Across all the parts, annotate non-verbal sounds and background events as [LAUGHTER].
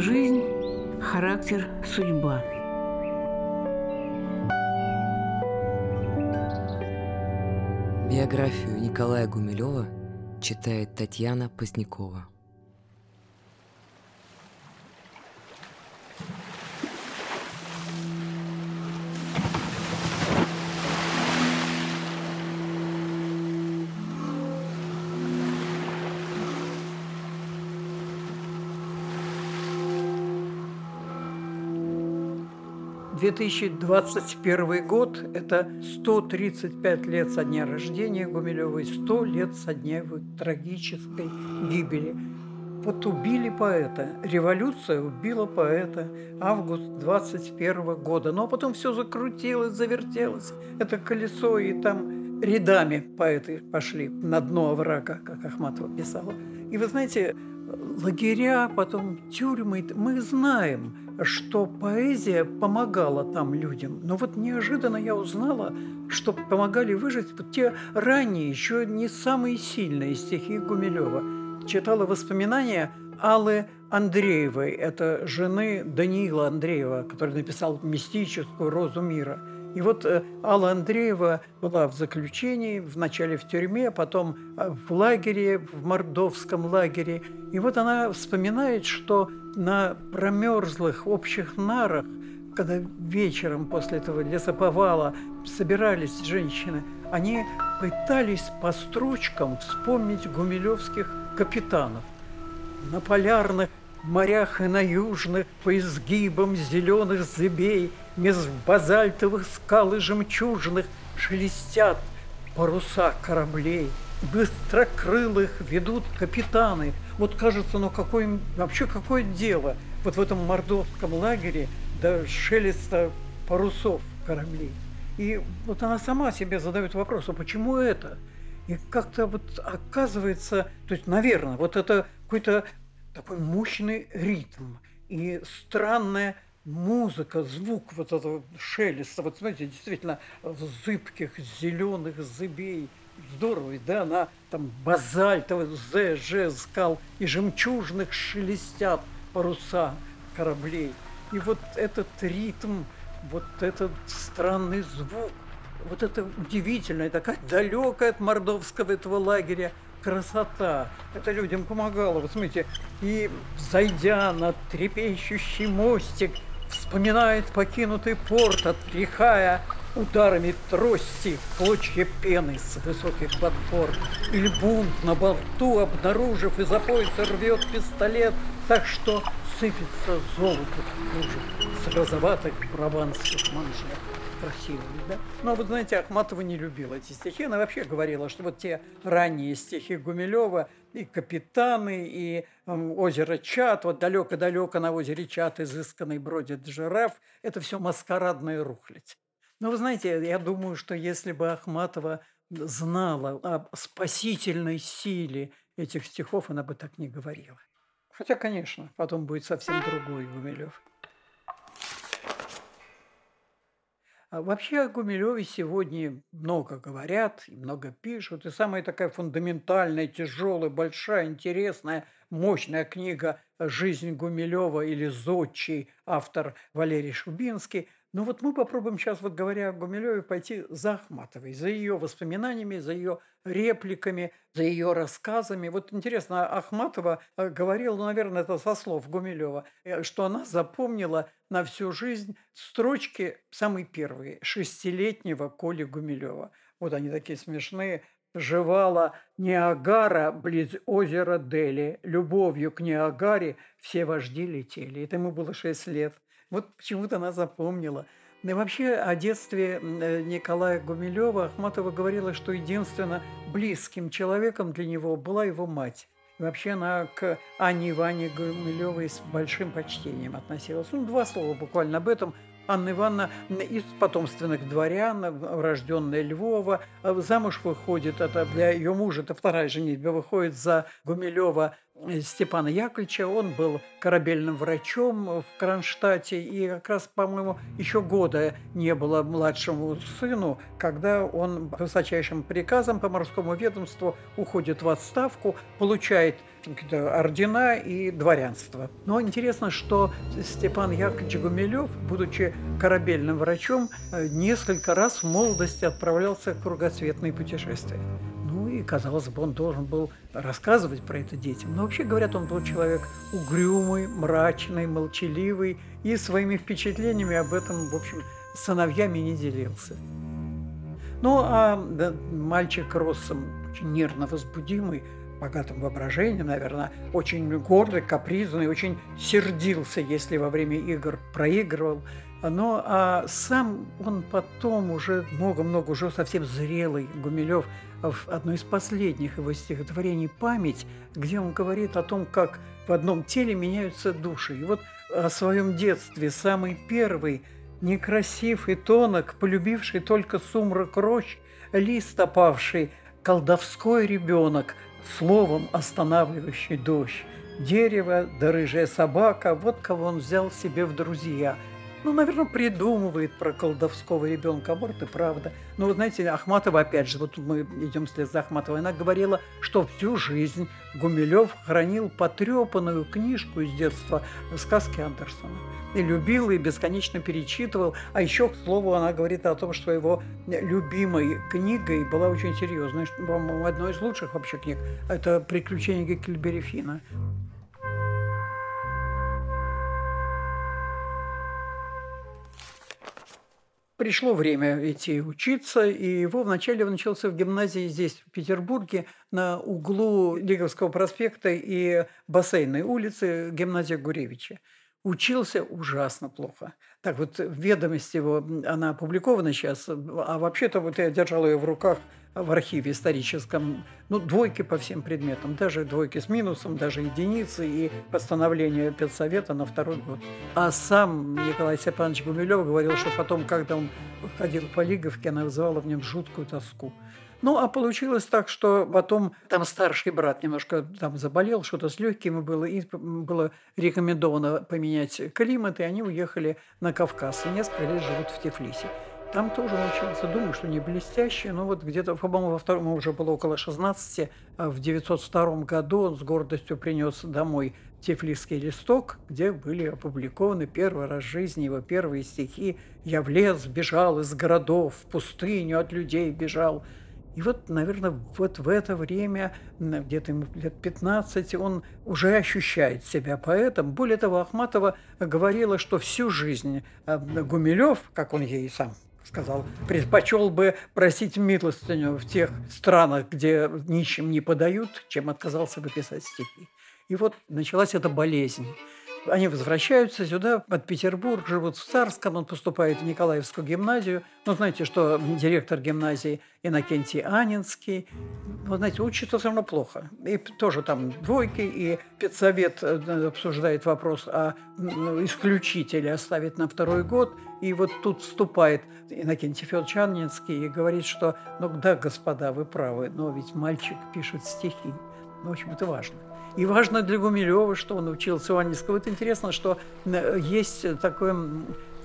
Жизнь, характер, судьба. Биографию Николая Гумилева читает Татьяна Позднякова. 2021 год – это 135 лет со дня рождения Гумилевой, 100 лет со дня его трагической гибели. Вот убили поэта, революция убила поэта, август 21 года. Но потом все закрутилось, завертелось, это колесо, и там рядами поэты пошли на дно оврага, как Ахматова писала. И вы знаете, лагеря, потом тюрьмы, мы знаем, что поэзия помогала там людям. Но вот неожиданно я узнала, что помогали выжить те ранние, еще не самые сильные стихи Гумилева. Читала воспоминания Аллы Андреевой, это жены Даниила Андреева, который написал «Мистическую розу мира». И вот э, Алла Андреева была в заключении, вначале в тюрьме, потом э, в лагере, в мордовском лагере. И вот она вспоминает, что на промерзлых общих нарах, когда вечером после этого лесоповала собирались женщины, они пытались по строчкам вспомнить гумилевских капитанов. На полярных морях и на южных по изгибам зеленых зыбей Меж базальтовых скал и жемчужных Шелестят паруса кораблей. Быстрокрылых ведут капитаны. Вот кажется, ну какое, вообще какое дело вот в этом мордовском лагере до шелеста парусов кораблей. И вот она сама себе задает вопрос, а почему это? И как-то вот оказывается, то есть, наверное, вот это какой-то такой мощный ритм и странная музыка, звук вот этого шелеста, вот знаете, действительно зыбких зеленых зыбей, здорово, да, на там базальтовых З, Ж, скал и жемчужных шелестят паруса кораблей. И вот этот ритм, вот этот странный звук, вот это удивительное, такая далекая от мордовского этого лагеря красота. Это людям помогало. Вот смотрите, и зайдя на трепещущий мостик, вспоминает покинутый порт, отряхая ударами трости клочья пены с высоких платформ. Или бунт на борту, обнаружив из-за пояса рвет пистолет, так что сыпется золото в лужу с розоватых прованских манжет красивыми, да? Но вот знаете, Ахматова не любила эти стихи. Она вообще говорила, что вот те ранние стихи Гумилева и «Капитаны», и «Озеро Чат», вот далеко-далеко на озере Чат изысканный бродит жираф, это все маскарадная рухлядь. Но вы знаете, я думаю, что если бы Ахматова знала о спасительной силе этих стихов, она бы так не говорила. Хотя, конечно, потом будет совсем другой Гумилев. А вообще о Гумилеве сегодня много говорят, и много пишут. И самая такая фундаментальная, тяжелая, большая, интересная, мощная книга «Жизнь Гумилева» или «Зодчий», автор Валерий Шубинский – ну вот мы попробуем сейчас, вот говоря о Гумилеве, пойти за Ахматовой, за ее воспоминаниями, за ее репликами, за ее рассказами. Вот интересно, Ахматова э, говорила, ну, наверное, это со слов Гумилева, э, что она запомнила на всю жизнь строчки самые первые шестилетнего Коли Гумилева. Вот они такие смешные. Жевала Ниагара близ озера Дели. Любовью к Ниагаре все вожди летели. Это ему было шесть лет. Вот почему-то она запомнила. И вообще о детстве э, Николая Гумилева Ахматова говорила, что единственно близким человеком для него была его мать. Вообще она к Анне Иване Гумилевой с большим почтением относилась. Ну, два слова буквально об этом. Анна Ивановна из потомственных дворян, рожденная Львова, замуж выходит, это для ее мужа, это вторая женитьба, выходит за Гумилева Степана Яковлевича. Он был корабельным врачом в Кронштадте, и как раз, по-моему, еще года не было младшему сыну, когда он высочайшим приказом по морскому ведомству уходит в отставку, получает ордена и дворянство. Но интересно, что Степан Яковлевич Гумилев, будучи корабельным врачом, несколько раз в молодости отправлялся в кругосветные путешествия. Казалось бы, он должен был рассказывать про это детям. Но вообще, говорят, он был человек угрюмый, мрачный, молчаливый, и своими впечатлениями об этом, в общем, сыновьями не делился. Ну, а да, мальчик рос очень нервно возбудимый, богатым воображением, наверное, очень гордый, капризный, очень сердился, если во время игр проигрывал. Но а сам он потом уже много-много, уже совсем зрелый Гумилев в одной из последних его стихотворений «Память», где он говорит о том, как в одном теле меняются души. И вот о своем детстве, самый первый, некрасив и тонок, полюбивший только сумрак рощ, лист опавший, колдовской ребенок, словом останавливающий дождь. Дерево да рыжая собака, вот кого он взял себе в друзья – ну, наверное, придумывает про колдовского ребенка. А может и правда. Но, вы знаете, Ахматова, опять же, вот мы идем вслед за Ахматовой, она говорила, что всю жизнь Гумилев хранил потрепанную книжку из детства сказки Андерсона. И любил, и бесконечно перечитывал. А еще, к слову, она говорит о том, что его любимой книгой была очень серьезная, по-моему, одной из лучших вообще книг. Это «Приключения Геккельбери Пришло время идти учиться, и его вначале он начался в гимназии здесь, в Петербурге, на углу Лиговского проспекта и Бассейной улицы, гимназия Гуревича. Учился ужасно плохо. Так вот, ведомость его, она опубликована сейчас, а вообще-то вот я держал ее в руках – в архиве историческом, ну, двойки по всем предметам, даже двойки с минусом, даже единицы и постановление педсовета на второй год. А сам Николай Степанович Гумилев говорил, что потом, когда он ходил по Лиговке, она вызывала в нем жуткую тоску. Ну, а получилось так, что потом там старший брат немножко там заболел, что-то с легкими было, и было рекомендовано поменять климат, и они уехали на Кавказ, и несколько лет живут в Тифлисе. Там тоже учился, думаю, что не блестяще, но вот где-то, по-моему, во втором уже было около 16, а в 902 году он с гордостью принес домой Тифлисский листок, где были опубликованы первый раз в жизни его первые стихи «Я в лес бежал из городов, в пустыню от людей бежал». И вот, наверное, вот в это время, где-то ему лет 15, он уже ощущает себя поэтом. Более того, Ахматова говорила, что всю жизнь э, Гумилев, как он ей сам сказал, предпочел бы просить милостыню в тех странах, где нищим не подают, чем отказался бы писать стихи. И вот началась эта болезнь. Они возвращаются сюда, под Петербург, живут в Царском, он поступает в Николаевскую гимназию. Ну, знаете, что директор гимназии Иннокентий Анинский. Вы знаете, учится все равно плохо. И тоже там двойки, и педсовет э, обсуждает вопрос о исключителе оставить на второй год. И вот тут вступает Иннокентий Федорович Анинский и говорит, что, ну да, господа, вы правы, но ведь мальчик пишет стихи. Ну, в общем, это важно. И важно для Гумилева, что он учился у Анинского. Вот интересно, что есть такой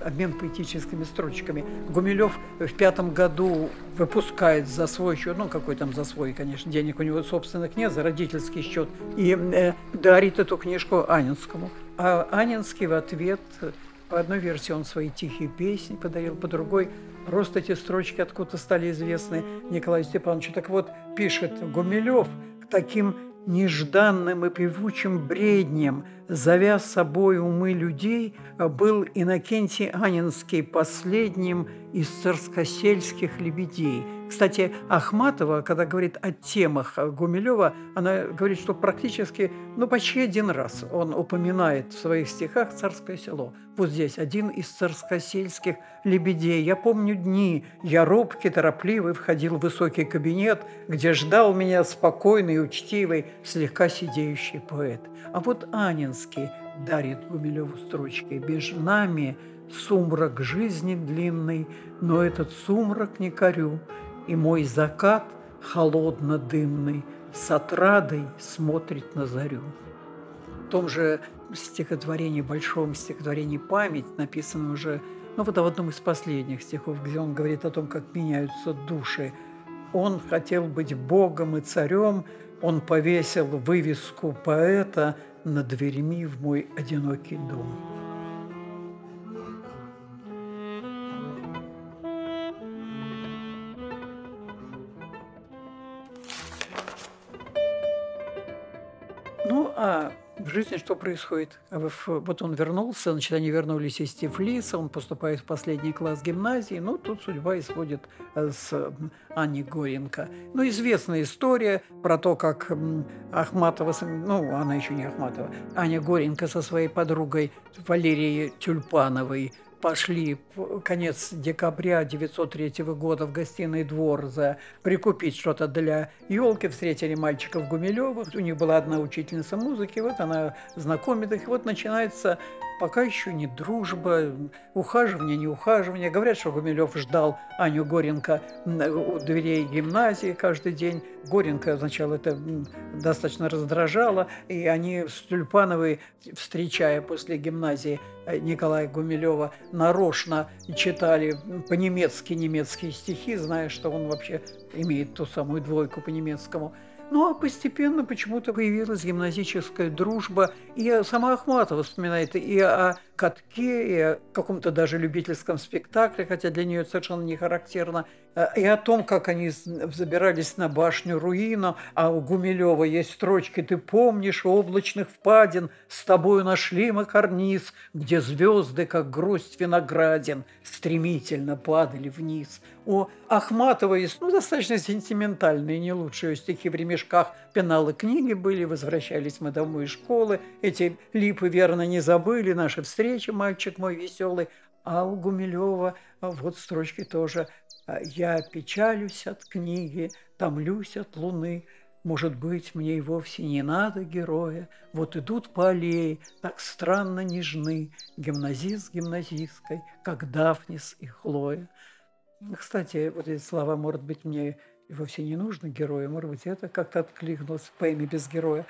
обмен поэтическими строчками. Гумилев в пятом году выпускает за свой счет, ну какой там за свой, конечно, денег у него собственных нет, за родительский счет, и э, дарит эту книжку Анинскому. А Анинский в ответ, по одной версии он свои тихие песни подарил, по другой просто эти строчки откуда стали известны Николаю Степановичу. Так вот, пишет Гумилев таким нежданным и певучим бреднем, завя собой умы людей, был Иннокентий Анинский последним из царскосельских лебедей – кстати, Ахматова, когда говорит о темах Гумилева, она говорит, что практически, ну, почти один раз он упоминает в своих стихах царское село. Вот здесь один из царскосельских лебедей. Я помню дни, я робкий, торопливый входил в высокий кабинет, где ждал меня спокойный, учтивый, слегка сидеющий поэт. А вот Анинский дарит Гумилеву строчки «Беж нами сумрак жизни длинный, но этот сумрак не корю, и мой закат холодно-дымный с отрадой смотрит на зарю. В том же стихотворении, большом стихотворении «Память», написанном уже, ну вот в одном из последних стихов, где он говорит о том, как меняются души. Он хотел быть богом и царем, он повесил вывеску поэта над дверьми в мой одинокий дом. А в жизни что происходит? Вот он вернулся, значит, они вернулись из Тифлиса, он поступает в последний класс гимназии, ну, тут судьба исходит э, с Аней Горенко. Ну, известная история про то, как Ахматова, ну, она еще не Ахматова, Аня Горенко со своей подругой Валерией Тюльпановой – пошли конец декабря 903 года в гостиный двор за прикупить что-то для елки, встретили мальчиков Гумилевых, у них была одна учительница музыки, вот она знакомит их, вот начинается пока еще не дружба, ухаживание, не ухаживание. Говорят, что Гумилев ждал Аню Горенко у дверей гимназии каждый день. Горенко сначала это достаточно раздражало, и они с Тюльпановой, встречая после гимназии э, Николая Гумилева, нарочно читали по-немецки немецкие стихи, зная, что он вообще имеет ту самую двойку по немецкому. Ну, а постепенно почему-то появилась гимназическая дружба. И сама Ахматова вспоминает и о катке, и о каком-то даже любительском спектакле, хотя для нее это совершенно не характерно, э, и о том, как они забирались на башню руину, а у Гумилева есть строчки «Ты помнишь, облачных впадин с тобою нашли мы карниз, где звезды, как грусть виноградин, стремительно падали вниз». У Ахматовой есть ну, достаточно сентиментальные, не лучшие стихи в ремешках. Пеналы книги были, возвращались мы домой из школы. Эти липы верно не забыли, наши встречи, мальчик мой веселый. А у Гумилева вот строчки тоже «Я печалюсь от книги, томлюсь от луны». Может быть, мне и вовсе не надо героя. Вот идут по аллее, так странно нежны, Гимназист с гимназисткой, как Дафнис и Хлоя. Кстати, вот эти слова, может быть, мне вовсе не нужно героя, может быть, это как-то откликнулось в поэме без героя.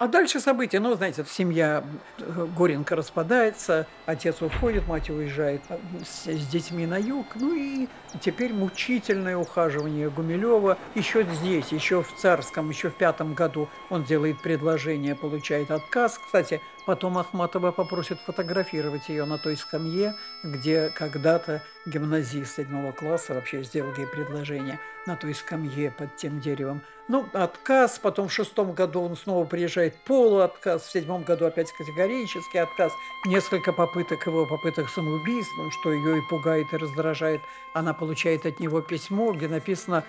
А дальше события, ну, знаете, семья э, Горенко распадается, отец уходит, мать уезжает э, с, с детьми на юг, ну и теперь мучительное ухаживание Гумилева. Еще здесь, еще в Царском, еще в пятом году он делает предложение, получает отказ. Кстати, потом Ахматова попросит фотографировать ее на той скамье, где когда-то гимназист седьмого класса вообще сделал ей предложение на той скамье под тем деревом. Ну, отказ, потом в шестом году он снова приезжает, полуотказ, в седьмом году опять категорический отказ, несколько попыток его, попыток самоубийства, что ее и пугает, и раздражает. Она получает от него письмо, где написано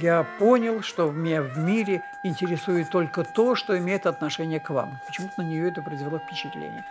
«Я понял, что меня в мире интересует только то, что имеет отношение к вам». Почему-то на нее это произвело впечатление.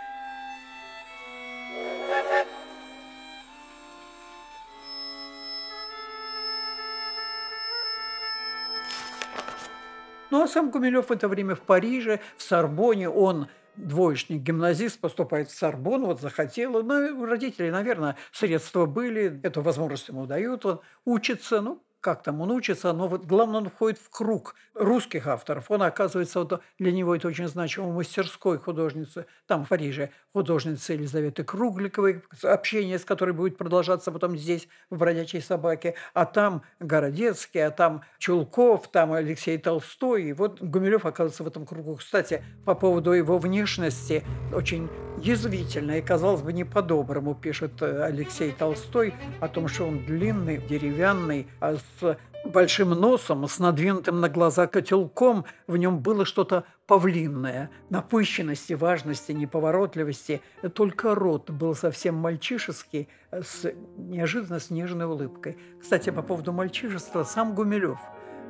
Ну а сам Гумилев в это время в Париже, в Сорбоне, он двоечник, гимназист, поступает в Сорбон, вот захотел. Ну, родители, наверное, средства были, эту возможность ему дают, он учится, ну, как там он учится, но вот главное, он входит в круг русских авторов. Он оказывается, вот для него это очень значимо, мастерской художницы, там в Париже, художницы Елизаветы Кругликовой, общение с которой будет продолжаться потом здесь, в «Бродячей собаке», а там Городецкий, а там Чулков, там Алексей Толстой. И вот Гумилев оказывается в этом кругу. Кстати, по поводу его внешности, очень язвительно и, казалось бы, не по-доброму пишет э, Алексей Толстой о том, что он длинный, деревянный, а с большим носом, с надвинутым на глаза котелком, в нем было что-то павлинное, напыщенности, важности, неповоротливости. Только рот был совсем мальчишеский, с неожиданно снежной улыбкой. Кстати, по поводу мальчишества, сам Гумилев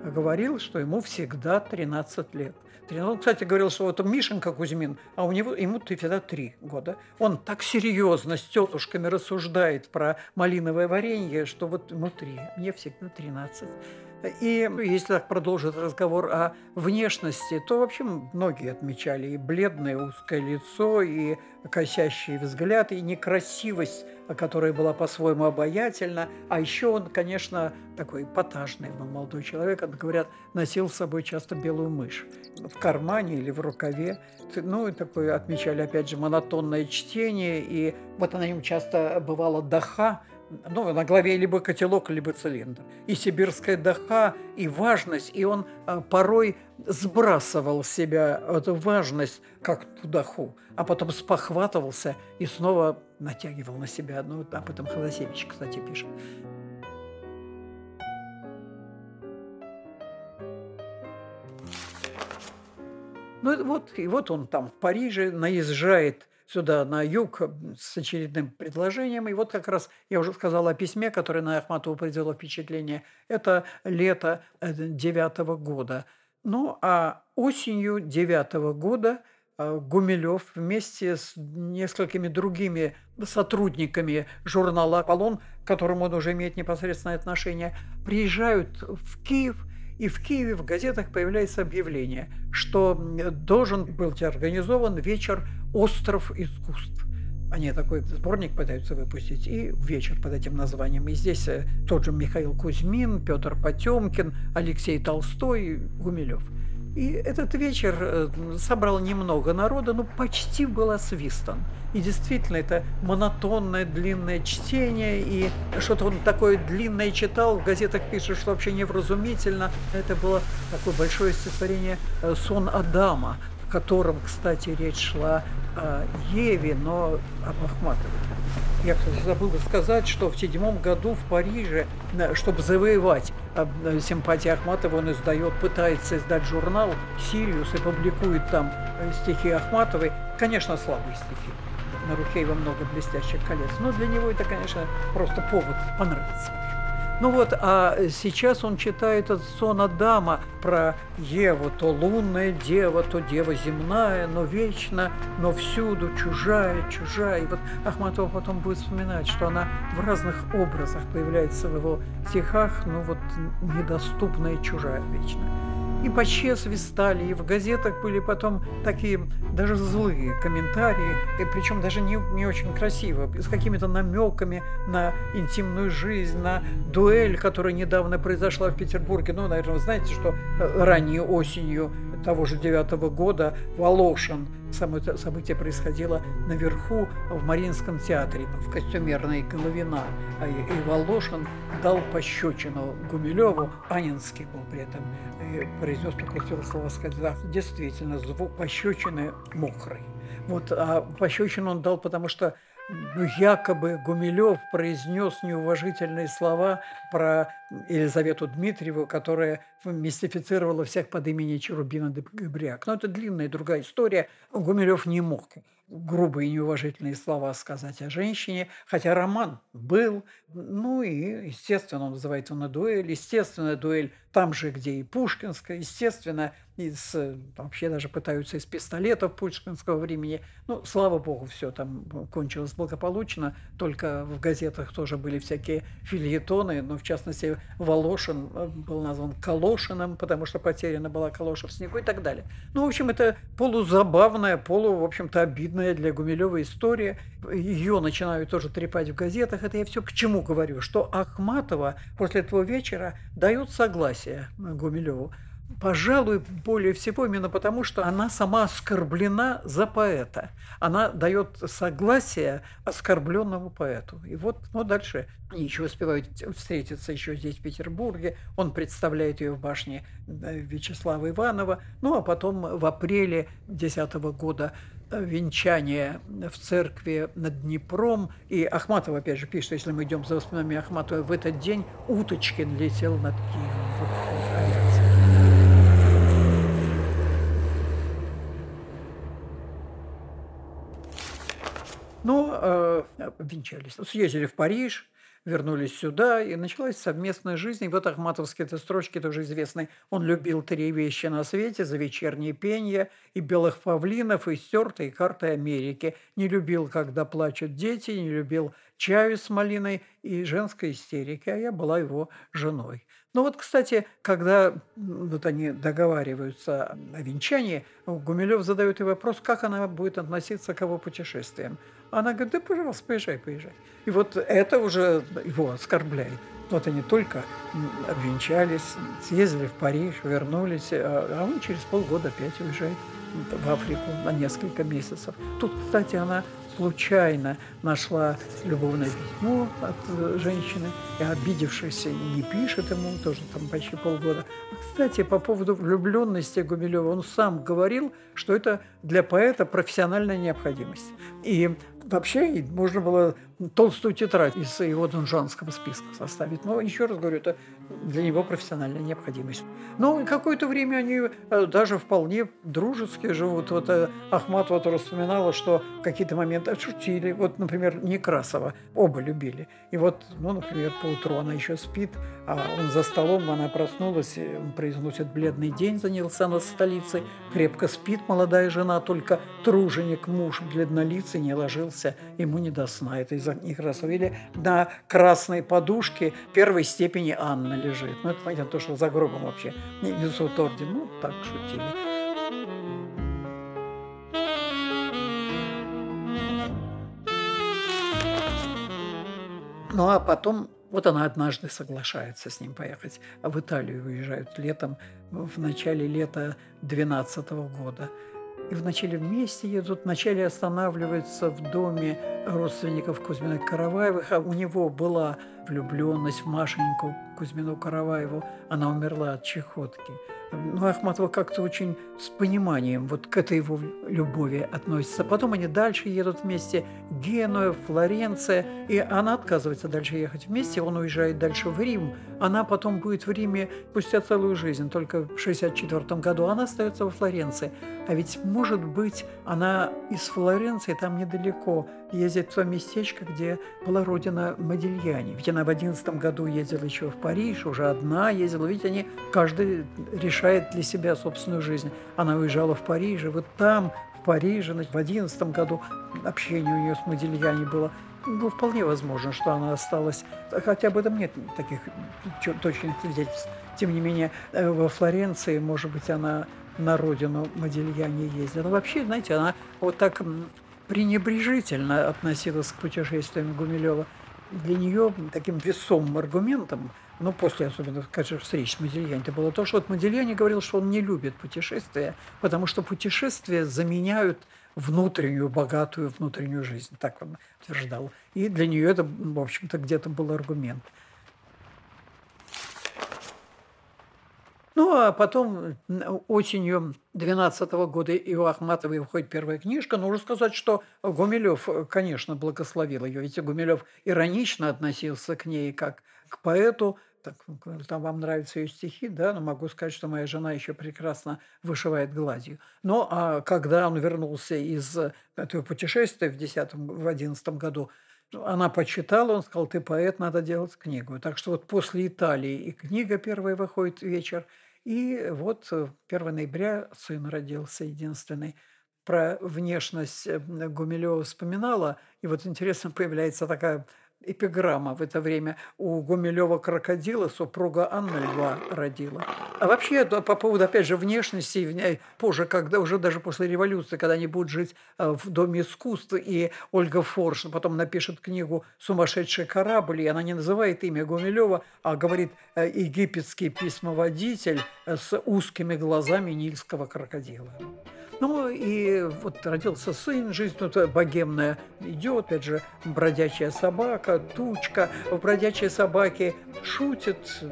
говорил, что ему всегда 13 лет. Он, кстати, говорил, что вот Мишенька Кузьмин, а у него ему всегда три года. Он так серьезно с тетушками рассуждает про малиновое варенье, что вот ему три, мне всегда 13. И если так продолжить разговор о внешности, то вообще многие отмечали и бледное узкое лицо, и косящий взгляд, и некрасивость которая была по-своему обаятельна. А еще он, конечно, такой эпатажный был молодой человек. Говорят, носил с собой часто белую мышь в кармане или в рукаве. Ну, и такое отмечали, опять же, монотонное чтение. И вот на нем часто бывало даха, ну, на главе либо котелок, либо цилиндр. И сибирская даха, и важность, и он а, порой сбрасывал с себя эту важность, как ту даху, а потом спохватывался и снова натягивал на себя. Ну, об этом Ходосевич, кстати, пишет. Ну вот, и вот он там в Париже наезжает сюда, на юг, с очередным предложением. И вот как раз я уже сказал о письме, которое на Ахматову произвело впечатление. Это лето э, девятого года. Ну, а осенью девятого года э, Гумилев вместе с несколькими другими сотрудниками журнала «Аполлон», к которому он уже имеет непосредственное отношение, приезжают в Киев – и в Киеве в газетах появляется объявление, что должен быть организован вечер «Остров искусств». Они такой сборник пытаются выпустить, и вечер под этим названием. И здесь э, тот же Михаил Кузьмин, Петр Потемкин, Алексей Толстой, Гумилев – и этот вечер э, собрал немного народа, но почти был освистан. И действительно, это монотонное длинное чтение, и что-то он такое длинное читал, в газетах пишет, что вообще невразумительно. Это было такое большое стихотворение э, «Сон Адама», котором, кстати, речь шла о Еве, но об Ахматове. Я, кстати, забыл сказать, что в седьмом году в Париже, э, чтобы завоевать э, симпатии Ахматова, он издает, пытается издать журнал «Сириус» и публикует там э, стихи Ахматовой. Конечно, слабые стихи. На руке его много блестящих колец. Но для него это, конечно, просто повод понравиться. Ну вот, а сейчас он читает этот сон Адама про Еву, то лунная дева, то дева земная, но вечно, но всюду чужая, чужая. И вот Ахматова потом будет вспоминать, что она в разных образах появляется в его стихах, ну вот недоступная чужая вечно и почти свистали, и в газетах были потом такие даже злые комментарии, и причем даже не, не очень красиво, с какими-то намеками на интимную жизнь, на дуэль, которая недавно произошла в Петербурге. Ну, наверное, вы знаете, что э, ранней осенью того же девятого года Волошин. Событие происходило наверху в Мариинском театре в костюмерной Головина. А и Волошин дал пощечину Гумилеву, Анинский был при этом, и произнес только слово сказать, да, действительно, звук пощечины мокрый. Вот, а пощечину он дал, потому что ну, якобы Гумилев произнес неуважительные слова про Елизавету Дмитриеву, которая мистифицировала всех под именем Черубина де Габриак. Но это длинная другая история. Гумилев не мог грубые неуважительные слова сказать о женщине, хотя роман был. Ну и, естественно, он называет его на дуэль. Естественно, дуэль там же, где и Пушкинская. Естественно, из, вообще даже пытаются из пистолетов пушкинского времени. Ну, слава богу, все там кончилось благополучно. Только в газетах тоже были всякие фильетоны. Но, в частности, Волошин э, был назван Калошиным, потому что потеряна была Калоша в снегу и так далее. Ну, в общем, это полузабавная, полу, в общем-то, обидная для Гумилева история. Ее начинают тоже трепать в газетах. Это я все к чему говорю, что Ахматова после этого вечера дает согласие Гумилеву. Пожалуй, более всего именно потому, что она сама оскорблена за поэта. Она дает согласие оскорбленному поэту. И вот ну, дальше они еще успевают встретиться еще здесь, в Петербурге. Он представляет ее в башне э, Вячеслава Иванова. Ну, а потом в апреле 2010 года венчание в церкви над Днепром. И Ахматова, опять же, пишет, если мы идем за воспоминаниями Ахматова, в этот день Уточкин летел над Киевом. Но э, венчались. Съездили в Париж, вернулись сюда, и началась совместная жизнь. И вот Ахматовские эти строчки тоже известны. Он любил три вещи на свете – за вечернее пение, и белых павлинов, и стертой карты Америки. Не любил, когда плачут дети, не любил чаю с малиной и женской истерики, а я была его женой. Ну вот, кстати, когда вот они договариваются о венчании, Гумилев задает ей вопрос, как она будет относиться к его путешествиям. Она говорит, да, пожалуйста, поезжай, поезжай. И вот это уже его оскорбляет. Вот они только обвенчались, съездили в Париж, вернулись, а, а он через полгода опять уезжает в Африку на несколько месяцев. Тут, кстати, она случайно нашла любовное письмо от э, женщины, и обидевшись, не пишет ему, тоже там почти полгода. Кстати, по поводу влюбленности Гумилева, он сам говорил, что это для поэта профессиональная необходимость. И вообще можно было толстую тетрадь из его дунжанского списка составить. Но, еще раз говорю, это для него профессиональная необходимость. Но какое-то время они э, даже вполне дружески живут. Вот э, Ахмат вот вспоминала, что какие-то моменты шутили. Вот, например, Некрасова оба любили. И вот, ну, например, по утру она еще спит, а он за столом, она проснулась, он произносит «бледный день», занялся над столицей, крепко спит молодая жена, только труженик муж бледнолицый не ложился, ему не до сна. Это из Некрасова. Или на красной подушке первой степени Анна лежит. Ну, это, понятно, то, что за гробом вообще не несут орден. Ну, так шутили. Ну, а потом вот она однажды соглашается с ним поехать. А в Италию уезжают летом, в начале лета 12 года. И вначале вместе едут, вначале останавливаются в доме родственников Кузьминых-Караваевых, а у него была влюбленность в Машеньку Кузьмину-Караваеву. Она умерла от чехотки. Ну, Ахматова как-то очень с пониманием вот к этой его любови относится. Потом они дальше едут вместе, Генуя, Флоренция, и она отказывается дальше ехать вместе, он уезжает дальше в Рим. Она потом будет в Риме спустя целую жизнь, только в 64 году она остается во Флоренции. А ведь, может быть, она из Флоренции, там недалеко, ездит в то местечко, где была родина Модильяни. Ведь она в 11 году ездила еще в Париж, уже одна ездила. Ведь они, каждый решает для себя собственную жизнь. Она уезжала в Париж, и вот там, в Париже, в 11 году общение у нее с Модильяни было ну, вполне возможно, что она осталась, хотя об этом нет таких точных свидетельств. Тем не менее, э, во Флоренции, может быть, она на родину Модильяне ездила. Вообще, знаете, она вот так пренебрежительно относилась к путешествиям Гумилева. Для нее таким весомым аргументом, ну, после особенно, конечно, встреч с Модельяне, было то, что вот Модельяне говорил, что он не любит путешествия, потому что путешествия заменяют внутреннюю, богатую внутреннюю жизнь, так он утверждал. И для нее это, в общем-то, где-то был аргумент. Ну, а потом осенью 12 года и у Ахматовой выходит первая книжка. Нужно сказать, что Гумилев, конечно, благословил ее. Ведь Гумилев иронично относился к ней как к поэту. Так, там вам нравятся ее стихи, да, но могу сказать, что моя жена еще прекрасно вышивает гладью. Но а когда он вернулся из этого путешествия в 10 в 11 году, она почитала, он сказал, ты поэт, надо делать книгу. Так что вот после Италии и книга первая выходит вечер – и вот 1 э, ноября сын родился единственный. Про внешность э, Гумилева вспоминала, и вот интересно, появляется такая эпиграмма в это время. У Гумилева крокодила супруга Анна Льва родила. А вообще, по поводу, опять же, внешности, позже, когда уже даже после революции, когда они будут жить э, в Доме искусств, и Ольга Форш потом напишет книгу «Сумасшедший корабль», и она не называет имя Гумилева, а говорит э, «Египетский письмоводитель с узкими глазами нильского крокодила». Ну и вот родился сын, жизнь тут богемная идет, опять же, бродячая собака, тучка. В бродячей собаке шутит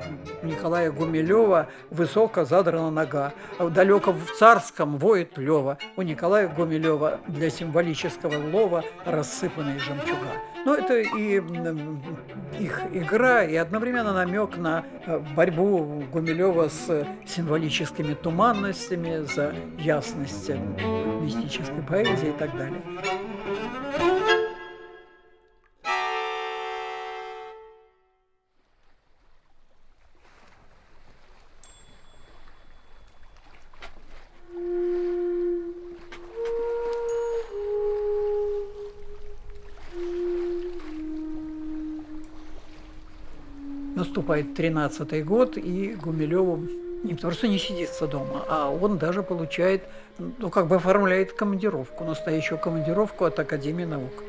Николая Гумилева, высоко задрана нога. Далеко в царском воет Лева. У Николая Гумилева для символического лова рассыпанные жемчуга. Но это и их игра, и одновременно намек на э, борьбу Гумилева с символическими туманностями, за ясность мистической поэзии и так далее. Наступает тринадцатый год, и Гумилеву не просто не сидится дома, а он даже получает, ну, как бы оформляет командировку, настоящую командировку от Академии наук.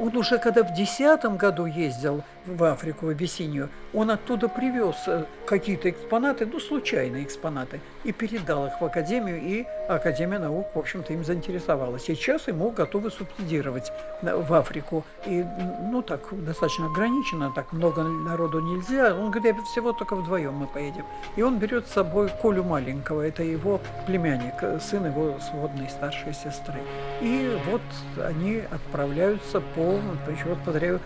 Он уже когда в десятом году ездил в Африку, в Абиссинию, он оттуда привез э, какие-то экспонаты, ну, случайные экспонаты, и передал их в Академию, и Академия наук, в общем-то, им заинтересовалась. Сейчас ему готовы субсидировать в Африку. И, ну, так, достаточно ограничено, так много народу нельзя. Он говорит, всего только вдвоем мы поедем. И он берет с собой Колю маленького, это его племянник, сын его сводной старшей сестры. И вот они отправляются по, еще повторяю,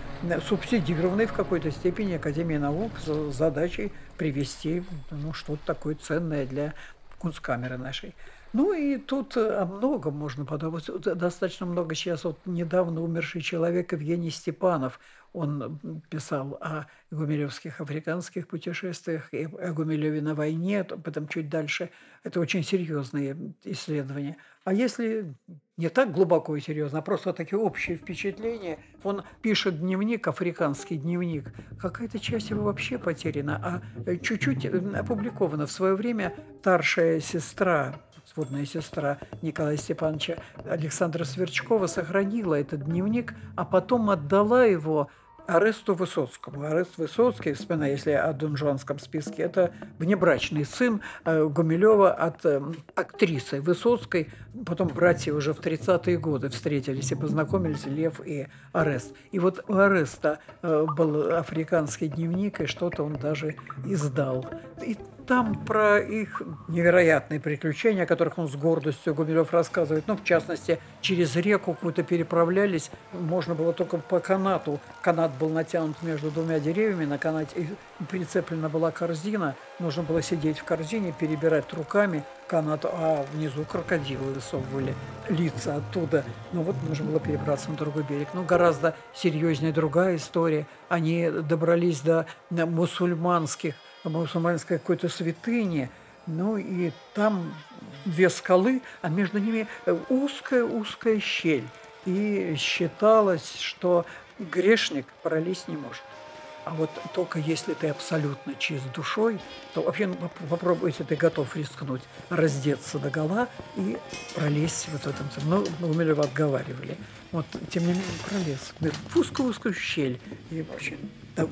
субсидированной в какой-то степени Академии наук с задачей привести ну, что-то такое ценное для кунсткамеры нашей. Ну и тут о многом можно подумать. Достаточно много сейчас. Вот недавно умерший человек Евгений Степанов, он писал о гумилевских африканских путешествиях и о Гумилеве на войне, потом чуть дальше. Это очень серьезные исследования. А если не так глубоко и серьезно, а просто такие общие впечатления, он пишет дневник, африканский дневник, какая-то часть его вообще потеряна, а чуть-чуть опубликована. В свое время старшая сестра сводная сестра Николая Степановича Александра Сверчкова сохранила этот дневник, а потом отдала его Аресту Высоцкому. Арест Высоцкий, вспоминаю, если о донжуанском списке, это внебрачный сын э, Гумилева от э, актрисы Высоцкой. Потом братья уже в 30-е годы встретились и познакомились, Лев и Арест. И вот у Ареста э, был африканский дневник, и что-то он даже издал. И там про их невероятные приключения, о которых он с гордостью Гумилев рассказывает. Ну, в частности, через реку какую-то переправлялись. Можно было только по канату. Канат был натянут между двумя деревьями. На канате прицеплена была корзина. Нужно было сидеть в корзине, перебирать руками канат, а внизу крокодилы высовывали лица оттуда. Ну вот нужно было перебраться на другой берег. Но гораздо серьезнее другая история. Они добрались до мусульманских мусульманской какой-то святыни, ну и там две скалы, а между ними узкая-узкая щель. И считалось, что грешник пролезть не может. А вот только если ты абсолютно чист душой, то вообще ну, попробуй, если ты готов рискнуть, раздеться до гола и пролезть вот в этом. Ну, Гумилева отговаривали. Вот, тем не менее, пролез в узкую-узкую щель. И вообще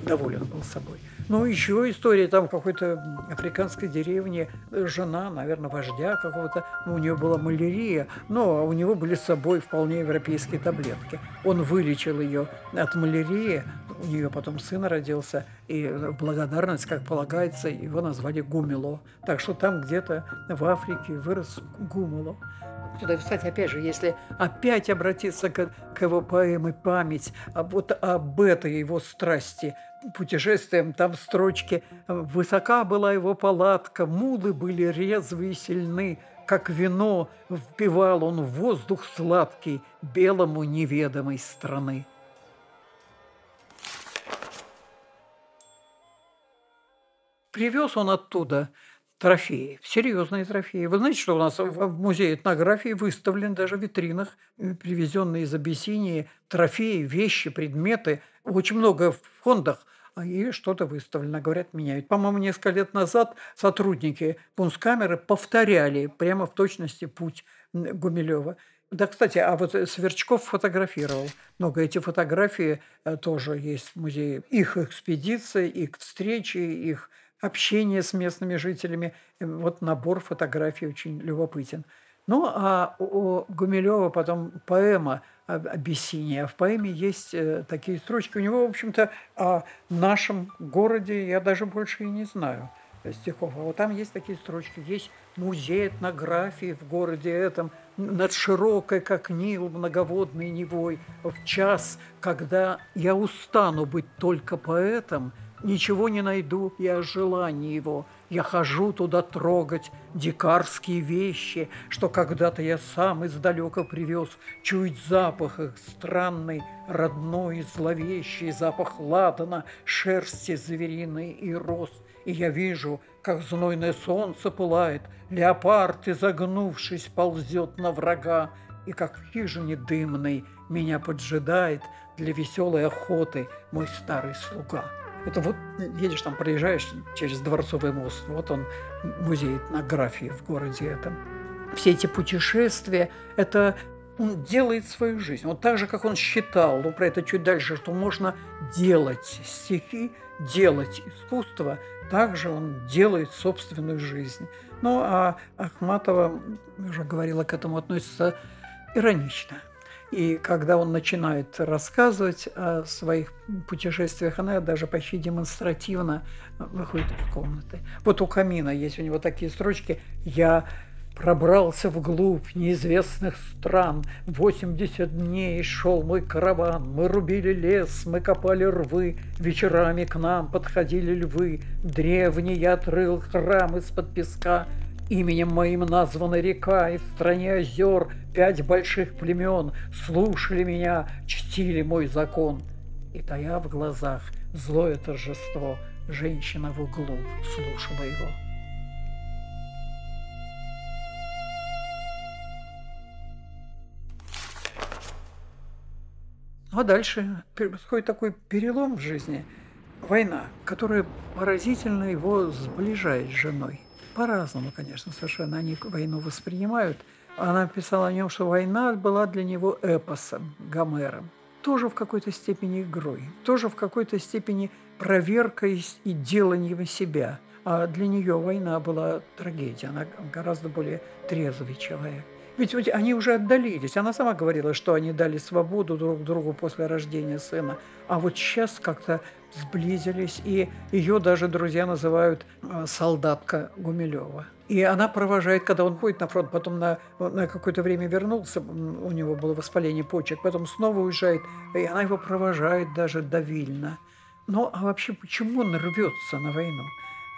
доволен был собой. Ну, еще история там какой-то африканской деревне. Жена, наверное, вождя какого-то, ну, у нее была малярия, но у него были с собой вполне европейские таблетки. Он вылечил ее от малярии, у нее потом сын родился, и в благодарность, как полагается, его назвали Гумило. Так что там где-то в Африке вырос Гумило. Сюда, кстати, опять же, если опять обратиться к, к его поэме «Память», а вот об этой его страсти, путешествием, там строчки «Высока была его палатка, мулы были резвые и сильны, как вино впивал он воздух сладкий белому неведомой страны». Привез он оттуда трофеи, серьезные трофеи. Вы знаете, что у нас в музее этнографии выставлены даже в витринах э, привезенные из Абиссинии трофеи, вещи, предметы. Очень много в фондах а и что-то выставлено, говорят, меняют. По-моему, несколько лет назад сотрудники Пунскамеры повторяли прямо в точности путь Гумилева. Да, кстати, а вот Сверчков фотографировал. Много эти фотографии э, тоже есть в музее. Их экспедиции, их встречи, их общение с местными жителями. Э, вот набор фотографий очень любопытен. Ну, а у Гумилева потом поэма «Абиссиния». В поэме есть э, такие строчки. У него, в общем-то, о нашем городе я даже больше и не знаю стихов. А вот там есть такие строчки. Есть музей этнографии в городе этом, над широкой, как Нил, многоводной Невой. В час, когда я устану быть только поэтом, Ничего не найду я о желании его. Я хожу туда трогать дикарские вещи, Что когда-то я сам издалека привез, Чуять запах их странный, родной и зловещий, Запах ладана, шерсти звериной и роз. И я вижу, как знойное солнце пылает, Леопард, изогнувшись, ползет на врага, И как в хижине дымной меня поджидает Для веселой охоты мой старый слуга. Это вот едешь там, проезжаешь через Дворцовый мост, вот он, музей этнографии в городе этом. Все эти путешествия – это он делает свою жизнь. Вот так же, как он считал, ну, про это чуть дальше, что можно делать стихи, делать искусство, также он делает собственную жизнь. Ну, а Ахматова, уже говорила, к этому относится иронично. И когда он начинает рассказывать о своих путешествиях, она даже почти демонстративно выходит из комнаты. Вот у камина есть у него такие строчки «Я Пробрался вглубь неизвестных стран. Восемьдесят дней шел мой караван. Мы рубили лес, мы копали рвы. Вечерами к нам подходили львы. Древний я отрыл храм из-под песка. Именем моим названа река, и в стране озер пять больших племен слушали меня, чтили мой закон. И тая в глазах злое торжество, женщина в углу слушала его. А дальше происходит такой перелом в жизни. Война, которая поразительно его сближает с женой. По-разному, конечно, совершенно они войну воспринимают. Она писала о нем, что война была для него эпосом, Гомером. Тоже в какой-то степени игрой, тоже в какой-то степени проверкой и деланием себя. А для нее война была трагедией, она гораздо более трезвый человек. Ведь, они уже отдалились. Она сама говорила, что они дали свободу друг другу после рождения сына. А вот сейчас как-то сблизились, и ее даже друзья называют э, солдатка Гумилева. И она провожает, когда он ходит на фронт, потом на, на какое-то время вернулся, у него было воспаление почек, потом снова уезжает, и она его провожает даже до Вильна. Но а вообще почему он рвется на войну?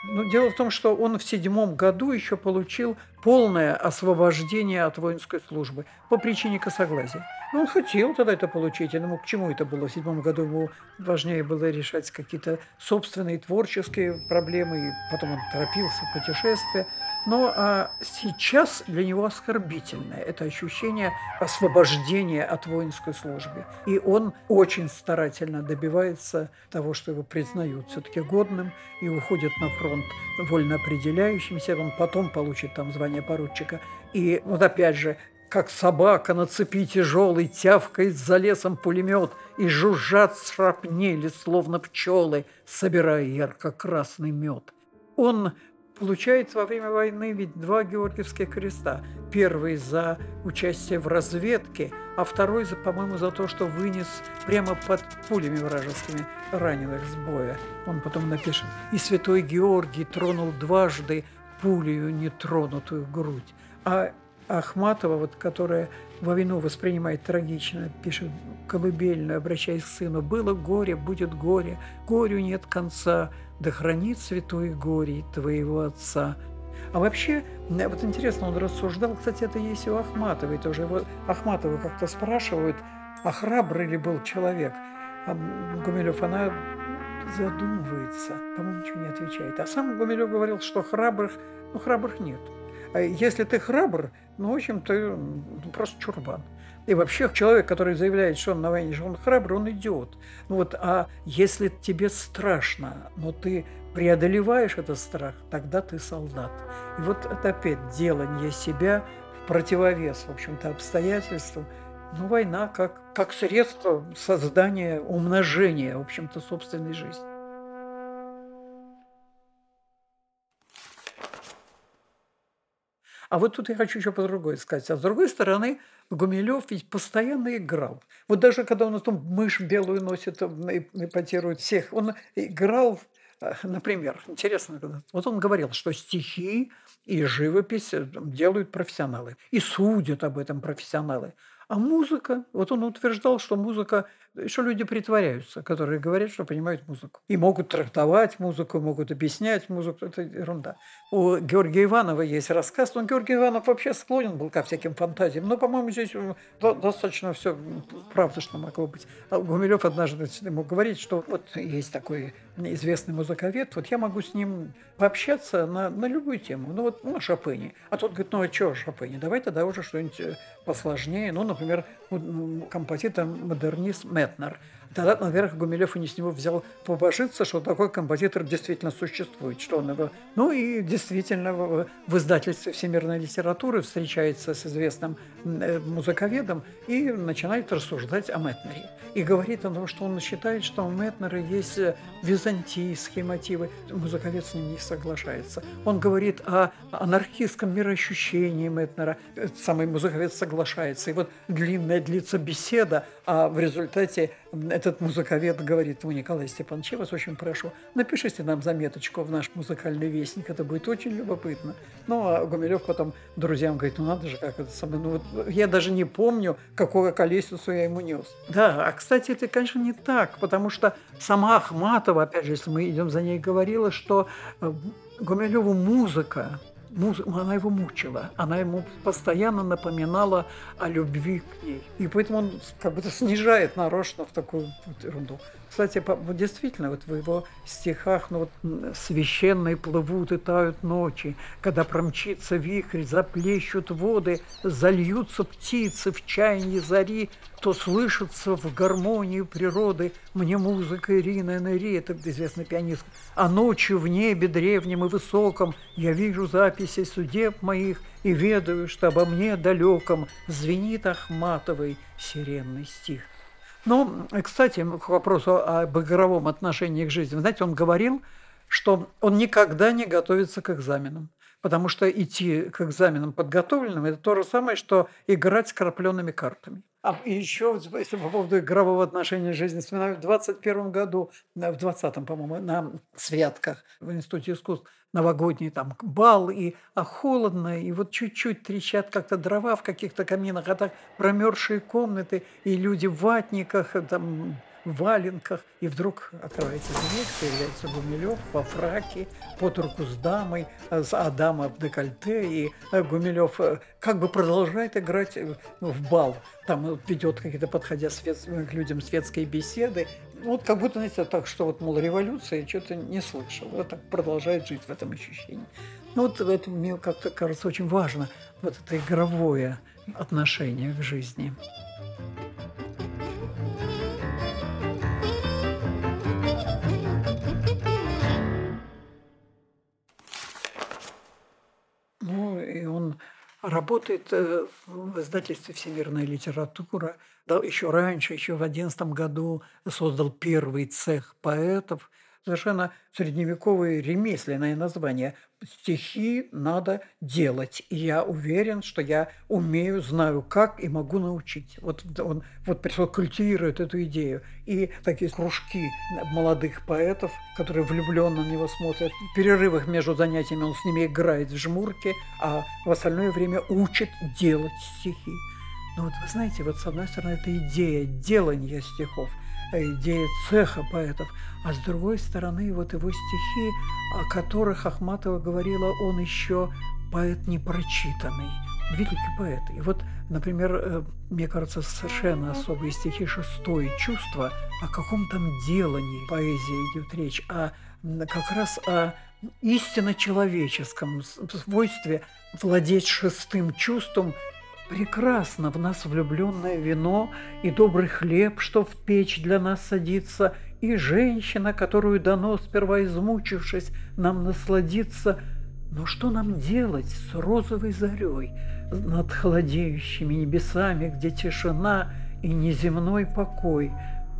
Ну, дело в том, что он в седьмом году еще получил полное освобождение от воинской службы по причине косоглазия. Ну, он хотел тогда это получить, я думаю, к чему это было. В седьмом году ему важнее было решать какие-то собственные творческие проблемы, и потом он торопился в путешествие. Но а сейчас для него оскорбительное это ощущение освобождения от воинской службы. И он очень старательно добивается того, что его признают все-таки годным и уходит на фронт вольно определяющимся. Он потом получит там звание поручика. И вот опять же, как собака на цепи тяжелый, тявкает за лесом пулемет, и жужжат шрапнели, словно пчелы, собирая ярко-красный мед. Он получает во время войны ведь два Георгиевских креста. Первый за участие в разведке, а второй, за, по-моему, за то, что вынес прямо под пулями вражескими раненых с боя. Он потом напишет. «И святой Георгий тронул дважды пулею нетронутую грудь». А Ахматова, вот, которая войну воспринимает трагично, пишет колыбельную, обращаясь к сыну, «Было горе, будет горе, горю нет конца, да хранит святой горе твоего отца». А вообще, вот интересно, он рассуждал, кстати, это есть у Ахматовой тоже. Его Ахматову как-то спрашивают, а храбрый ли был человек? А Гумилев, она задумывается, по-моему, ничего не отвечает. А сам Гумилев говорил, что храбрых, ну, храбрых нет. А если ты храбр, ну, в общем, ты просто чурбан. И вообще человек, который заявляет, что он на войне, что он храбрый, он идиот. Ну вот, а если тебе страшно, но ты преодолеваешь этот страх, тогда ты солдат. И вот это опять делание себя в противовес, в общем-то, обстоятельствам. Ну, война как, как средство создания, умножения, в общем-то, собственной жизни. А вот тут я хочу еще по другой сказать. А с другой стороны, Гумилев ведь постоянно играл. Вот даже когда он там мышь белую носит, эпатирует всех, он играл, э, например, интересно, вот он говорил, что стихи и живопись э, делают профессионалы. И судят об этом профессионалы. А музыка, вот он утверждал, что музыка, что люди притворяются, которые говорят, что понимают музыку. И могут трактовать музыку, могут объяснять музыку. Это ерунда. У Георгия Иванова есть рассказ. Но Георгий Иванов вообще склонен был ко всяким фантазиям. Но, по-моему, здесь достаточно все правда, что могло быть. А Гумилев однажды ему говорит, что вот есть такой известный музыковед, вот я могу с ним пообщаться на, на любую тему. Ну вот ну, Шопене. А тот говорит, ну а что Шопене? Давай тогда уже что-нибудь э, посложнее. Ну, например, композитор-модернист hérna Тогда, наверное, Гумилев и не с него взял побожиться, что такой композитор действительно существует, что он его... Ну и действительно в, издательстве всемирной литературы встречается с известным э, музыковедом и начинает рассуждать о Метнере. И говорит о том, что он считает, что у Метнера есть э, византийские мотивы. Музыковед с ним не соглашается. Он говорит о анархистском мироощущении Метнера. Самый музыковед соглашается. И вот длинная длится беседа, а в результате этот музыковед говорит ему, Николай Степанович, я вас очень прошу, напишите нам заметочку в наш музыкальный вестник, это будет очень любопытно. Ну, а Гумилев потом друзьям говорит, ну надо же, как это самое, ну вот я даже не помню, какого колесицу я ему нес. Да, а кстати, это, конечно, не так, потому что сама Ахматова, опять же, если мы идем за ней, говорила, что э, Гумилеву музыка, она его мучила, она ему постоянно напоминала о любви к ней. И поэтому он как будто снижает нарочно в такую вот. Кстати, действительно, вот в его стихах, ну вот священные плывут и тают ночи, когда промчится вихрь, заплещут воды, зальются птицы в чаянии зари, то слышится в гармонии природы. Мне музыка Ирины Энери, это известный пианист, а ночью в небе древнем и высоком я вижу записи судеб моих и ведаю, что обо мне далеком звенит Ахматовый сиренный стих. Ну, кстати, к вопросу об игровом отношении к жизни. Знаете, он говорил, что он никогда не готовится к экзаменам. Потому что идти к экзаменам подготовленным – это то же самое, что играть с крапленными картами. А еще, если по поводу игрового отношения жизни, вспоминаю, в 21 году, в 20-м, по-моему, на святках в Институте искусств новогодний там бал, и а холодно, и вот чуть-чуть трещат как-то дрова в каких-то каминах, а так промерзшие комнаты, и люди в ватниках, там, валенках, и вдруг открывается дверь, появляется Гумилев во фраке, под руку с дамой, а дама в декольте, и э, Гумилев э, как бы продолжает играть в бал. Там ведет какие-то, подходя к людям, светские беседы, вот как будто, знаете, так, что вот, мол, революция, что-то не слышал. Вот так продолжает жить в этом ощущении. Ну вот это мне как-то кажется очень важно, вот это игровое отношение к жизни. Ну, и он работает э, в издательстве «Всемирная литература», да, еще раньше, еще в 11 году создал первый цех поэтов. Совершенно средневековое ремесленное название. Стихи надо делать. И я уверен, что я умею, знаю как и могу научить. Вот он вот пришел, культивирует эту идею. И такие кружки молодых поэтов, которые влюбленно на него смотрят. В перерывах между занятиями он с ними играет в жмурки, а в остальное время учит делать стихи. Но вот вы знаете, вот с одной стороны, это идея делания стихов, идея цеха поэтов, а с другой стороны, вот его стихи, о которых Ахматова говорила, он еще поэт непрочитанный, великий поэт. И вот, например, э, мне кажется, совершенно особые стихи «Шестое чувство», о каком там делании поэзии идет речь, а как раз о истинно человеческом свойстве владеть шестым чувством Прекрасно в нас влюбленное вино и добрый хлеб, что в печь для нас садится, и женщина, которую дано, сперва измучившись, нам насладиться. Но что нам делать с розовой зарей над холодеющими небесами, где тишина и неземной покой?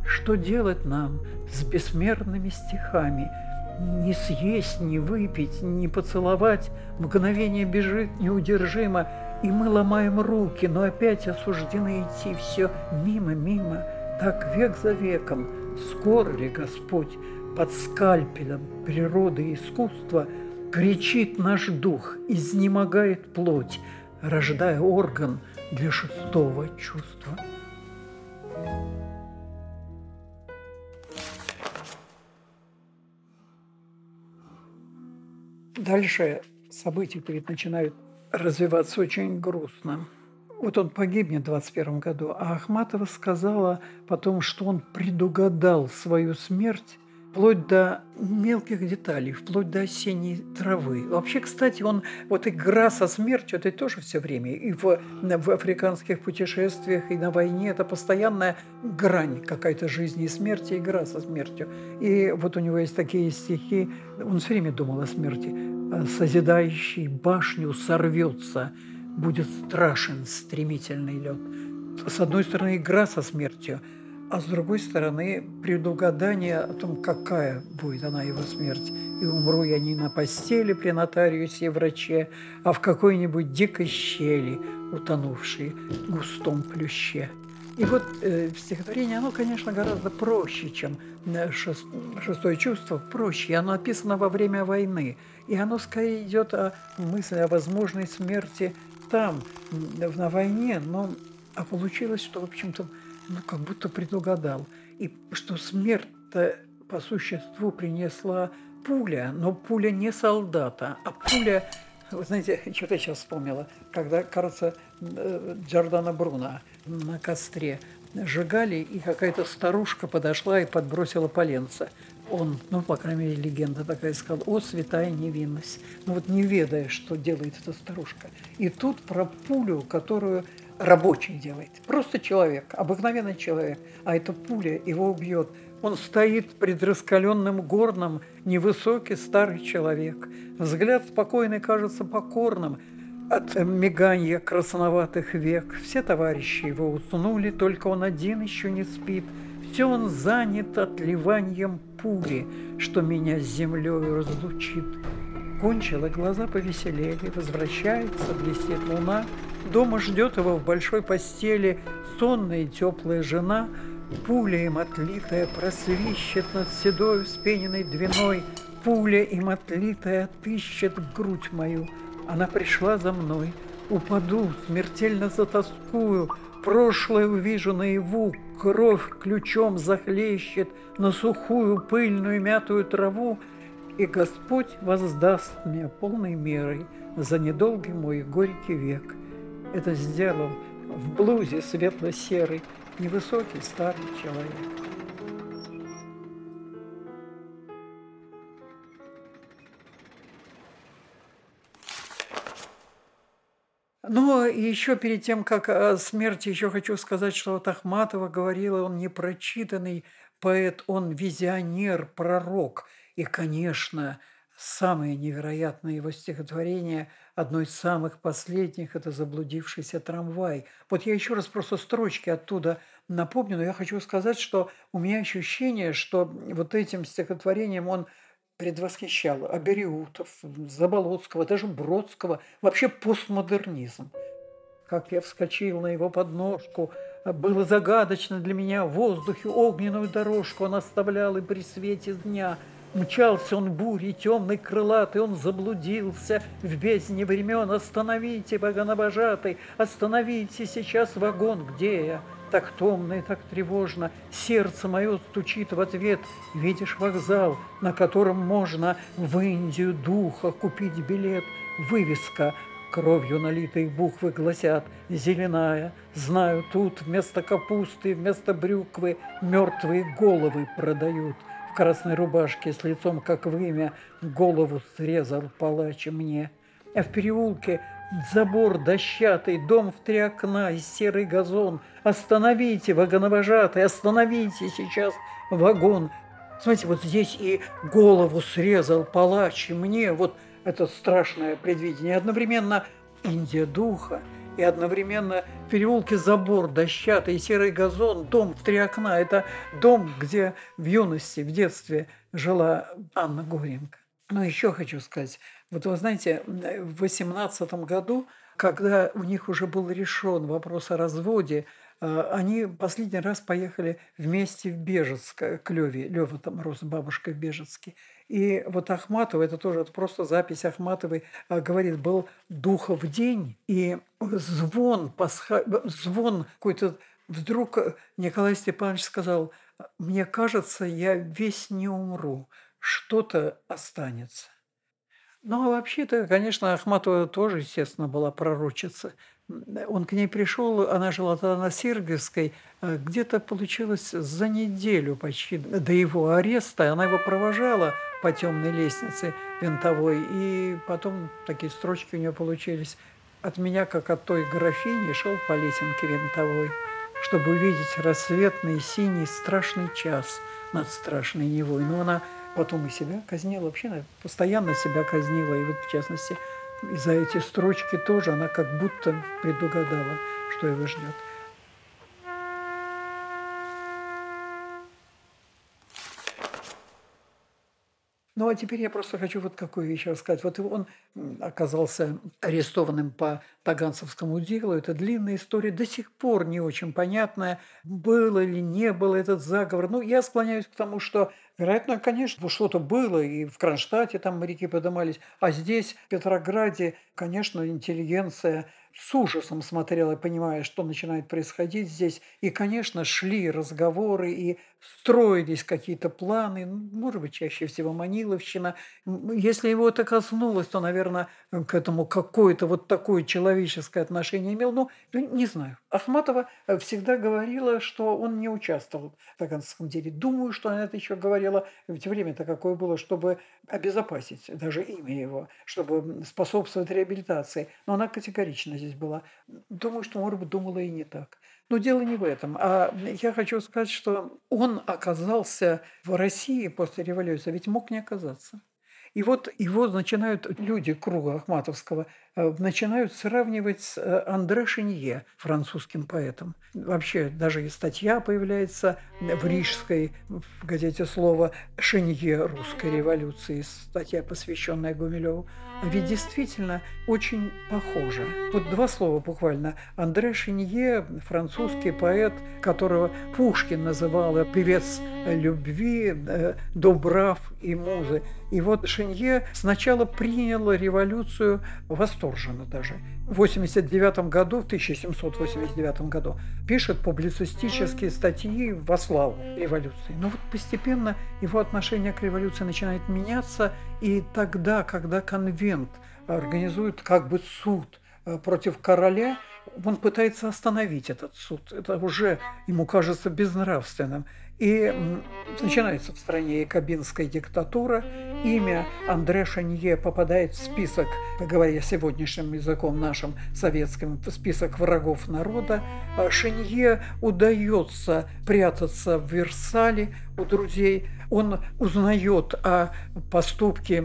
Что делать нам с бессмертными стихами? Не съесть, не выпить, не поцеловать, мгновение бежит неудержимо – и мы ломаем руки, но опять осуждены идти все мимо-мимо, так век за веком. Скоро ли Господь под скальпелем природы и искусства кричит наш дух, изнемогает плоть, рождая орган для шестого чувства? Дальше события перед начинают развиваться очень грустно. Вот он погибнет в 21 году, а Ахматова сказала потом, что он предугадал свою смерть, вплоть до мелких деталей, вплоть до осенней травы. Вообще, кстати, он, вот игра со смертью, это тоже все время. И в, в африканских путешествиях, и на войне это постоянная грань какая-то жизни и смерти, игра со смертью. И вот у него есть такие стихи, он все время думал о смерти. «Созидающий башню сорвется, будет страшен стремительный лед». С одной стороны, игра со смертью – а с другой стороны, предугадание о том, какая будет она его смерть. И умру я не на постели при нотариусе и враче, а в какой-нибудь дикой щели, утонувшей в густом плюще. И вот э, стихотворение, оно, конечно, гораздо проще, чем э, шест, шестое чувство, проще. Оно написано во время войны. И оно скорее идет о мысли о возможной смерти там, на войне. Но а получилось, что, в общем-то, ну, как будто предугадал. И что смерть-то по существу принесла пуля, но пуля не солдата, а пуля, вы знаете, [LAUGHS] что-то я сейчас вспомнила, когда, кажется, э, Джордана Бруна на костре сжигали, и какая-то старушка подошла и подбросила поленца. Он, ну, по крайней мере, легенда такая сказала, о, святая невинность. Ну вот не ведая, что делает эта старушка. И тут про пулю, которую рабочий делает. Просто человек, обыкновенный человек. А эта пуля его убьет. Он стоит пред раскаленным горном, невысокий старый человек. Взгляд спокойный кажется покорным от миганья красноватых век. Все товарищи его уснули, только он один еще не спит. Все он занят отливанием пули, что меня с землей разлучит. Кончила, глаза повеселели, возвращается, блестит луна, Дома ждет его в большой постели сонная и теплая жена, Пуля им отлитая просвищет над седой вспененной двиной, Пуля им отлитая отыщет грудь мою. Она пришла за мной, упаду, смертельно затаскую, Прошлое увижу наяву, кровь ключом захлещет На сухую пыльную мятую траву, И Господь воздаст мне полной мерой За недолгий мой горький век – это сделал в блузе светло-серый невысокий старый человек. Но еще перед тем, как о смерти, еще хочу сказать, что вот Ахматова говорила, он непрочитанный поэт, он визионер, пророк. И, конечно, самое невероятное его стихотворение – одно из самых последних – это «Заблудившийся трамвай». Вот я еще раз просто строчки оттуда напомню, но я хочу сказать, что у меня ощущение, что вот этим стихотворением он предвосхищал Абериутов, Заболоцкого, даже Бродского, вообще постмодернизм. Как я вскочил на его подножку, было загадочно для меня в воздухе огненную дорожку он оставлял и при свете дня – Мчался он бурей темный крылатый, он заблудился в бездне времен. Остановите, богонобожатый, остановите сейчас вагон, где я? Так томно и так тревожно, сердце мое стучит в ответ. Видишь вокзал, на котором можно в Индию духа купить билет. Вывеска кровью налитые буквы гласят «Зеленая». Знаю, тут вместо капусты, вместо брюквы мертвые головы продают – красной рубашке с лицом как вымя, голову срезал палач мне. А в переулке забор дощатый, дом в три окна и серый газон. Остановите, вагоновожатый, остановите сейчас вагон. Смотрите, вот здесь и голову срезал палач, мне вот это страшное предвидение. Одновременно Индия духа – и одновременно в переулке забор, дощатый, серый газон, дом в три окна. Это дом, где в юности, в детстве жила Анна Горенко. Но еще хочу сказать, вот вы знаете, в 18 году, когда у них уже был решен вопрос о разводе, а, они последний раз поехали вместе в Бежецк, к Леве. Лева там рос с бабушкой в Бежецке. И вот Ахматова, это тоже это просто запись Ахматовой, а, говорит, был духов день, и звон, пасха... звон какой-то, вдруг Николай Степанович сказал, мне кажется, я весь не умру, что-то останется. Ну, а вообще-то, конечно, Ахматова тоже, естественно, была пророчица. Он к ней пришел, она жила тогда на Сергиевской, э, где-то получилось за неделю почти до его ареста. Она его провожала по темной лестнице винтовой, и потом такие строчки у нее получились. От меня, как от той графини, шел по лесенке винтовой, чтобы увидеть рассветный синий страшный час над страшной Невой. Но она потом и себя казнила, вообще она постоянно себя казнила, и вот в частности – и за эти строчки тоже она как будто предугадала, что его ждет. Ну, а теперь я просто хочу вот какую вещь рассказать. Вот он оказался арестованным по Таганцевскому делу. Это длинная история, до сих пор не очень понятная, было или не было этот заговор. Ну, я склоняюсь к тому, что Вероятно, конечно, что-то было, и в Кронштадте там моряки подымались, а здесь, в Петрограде, конечно, интеллигенция с ужасом смотрела, понимая, что начинает происходить здесь. И, конечно, шли разговоры и строились какие-то планы, может быть, чаще всего Маниловщина. Если его это коснулось, то, наверное, к этому какое-то вот такое человеческое отношение имел. Ну, не знаю. Ахматова э, всегда говорила, что он не участвовал в Таганском деле. Думаю, что она это еще говорила, ведь время-то какое было, чтобы обезопасить даже имя его, чтобы способствовать реабилитации. Но она категорично здесь была. Думаю, что, может быть, думала и не так. Но дело не в этом. А я хочу сказать, что он оказался в России после революции, ведь мог не оказаться. И вот его начинают люди круга Ахматовского начинают сравнивать с э, Андре Шенье, французским поэтом. Вообще даже и статья появляется в Рижской в газете «Слово» Шенье русской революции, статья, посвященная Гумилеву. Ведь действительно очень похоже. Вот два слова буквально. Андре Шенье, французский поэт, которого Пушкин называл певец любви, э, добрав и музы. И вот Шенье сначала принял революцию восторженно восторженно даже. В 89 году, в 1789 году, пишет публицистические статьи во славу революции. Но вот постепенно его отношение к революции начинает меняться, и тогда, когда конвент организует как бы суд э, против короля, он пытается остановить этот суд. Это уже ему кажется безнравственным. И начинается в стране якобинская диктатура. Имя Андре Шанье попадает в список, говоря сегодняшним языком нашим советским, в список врагов народа. А Шанье удается прятаться в Версале у друзей. Он узнает о поступке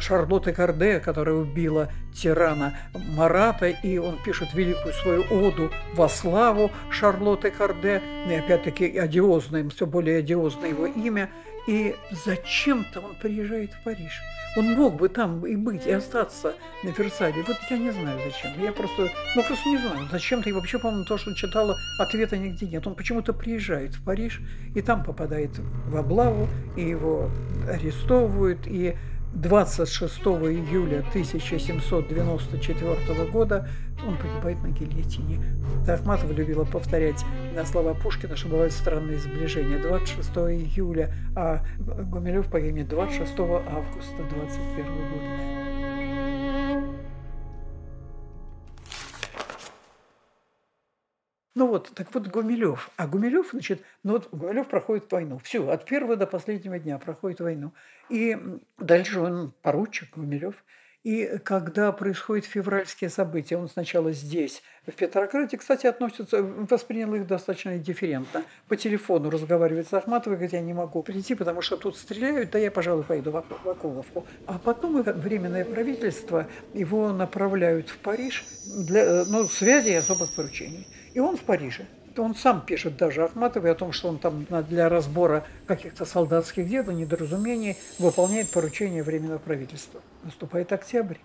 Шарлотты Карде, которая убила тирана Марата, и он пишет великую свою оду во славу Шарлотты Карде, и опять-таки одиозное, все более одиозное его имя, и зачем-то он приезжает в Париж. Он мог бы там и быть, и остаться на Версале. Вот я не знаю зачем. Я просто, ну просто не знаю. Зачем-то. И вообще, по-моему, то, что читала, ответа нигде нет. Он почему-то приезжает в Париж, и там попадает в облаву, и его арестовывают, и 26 июля 1794 года он погибает на гильотине. Ахматова любила повторять на слова Пушкина, что бывают странные сближения. 26 июля, а Гумилев погибнет 26 августа 21 года. Ну вот, так вот Гумилев. А Гумилев, значит, ну вот Гумилев проходит войну. Все, от первого до последнего дня проходит войну. И дальше он поручик Гумилев. И когда происходят февральские события, он сначала здесь, в Петрограде, кстати, относится, воспринял их достаточно дифферентно. По телефону разговаривает с Ахматовой, говорит, я не могу прийти, потому что тут стреляют, да я, пожалуй, пойду в Акуловку. А потом Временное правительство его направляют в Париж для ну, связи и особых поручений. И он в Париже. Он сам пишет даже Ахматовой о том, что он там для разбора каких-то солдатских дел, недоразумений выполняет поручение Временного правительства. Наступает октябрь,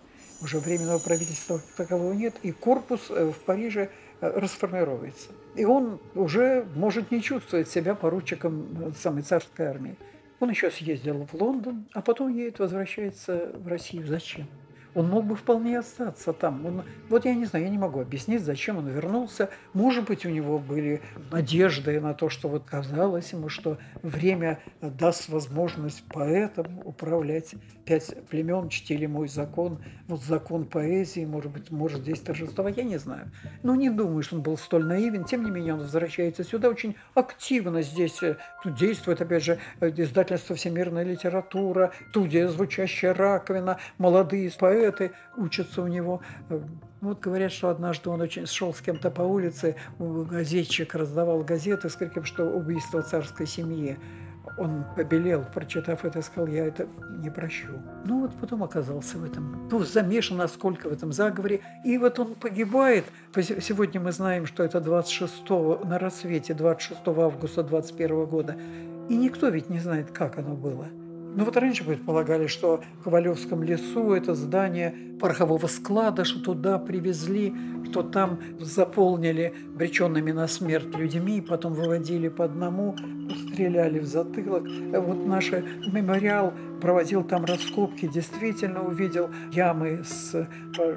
уже Временного правительства такового нет, и корпус э, в Париже э, расформируется. И он уже может не чувствовать себя поручиком э, самой царской армии. Он еще съездил в Лондон, а потом едет, возвращается в Россию. Зачем? Он мог бы вполне остаться там. Он, вот я не знаю, я не могу объяснить, зачем он вернулся. Может быть, у него были надежды на то, что вот казалось ему, что время даст возможность поэтам управлять. Пять племен чтили мой закон, вот закон поэзии, может быть, может здесь торжествовать, я не знаю. Но не думаю, что он был столь наивен. Тем не менее, он возвращается сюда очень активно здесь. Э, тут действует, опять же, э, издательство «Всемирная литература», студия «Звучащая раковина», молодые поэты учатся у него. Э, вот говорят, что однажды он очень шел с кем-то по улице, газетчик раздавал газеты с криком, что убийство царской семьи. Он побелел, прочитав это, сказал, я это не прощу. Ну вот потом оказался в этом, ну, замешан насколько в этом заговоре. И вот он погибает. Сегодня мы знаем, что это 26 на рассвете, 26 августа 21 года. И никто ведь не знает, как оно было. Ну вот раньше предполагали, что в Ковалевском лесу это здание порохового склада, что туда привезли, что там заполнили обреченными на смерть людьми, потом выводили по одному, стреляли в затылок. Вот наш мемориал проводил там раскопки, действительно увидел ямы с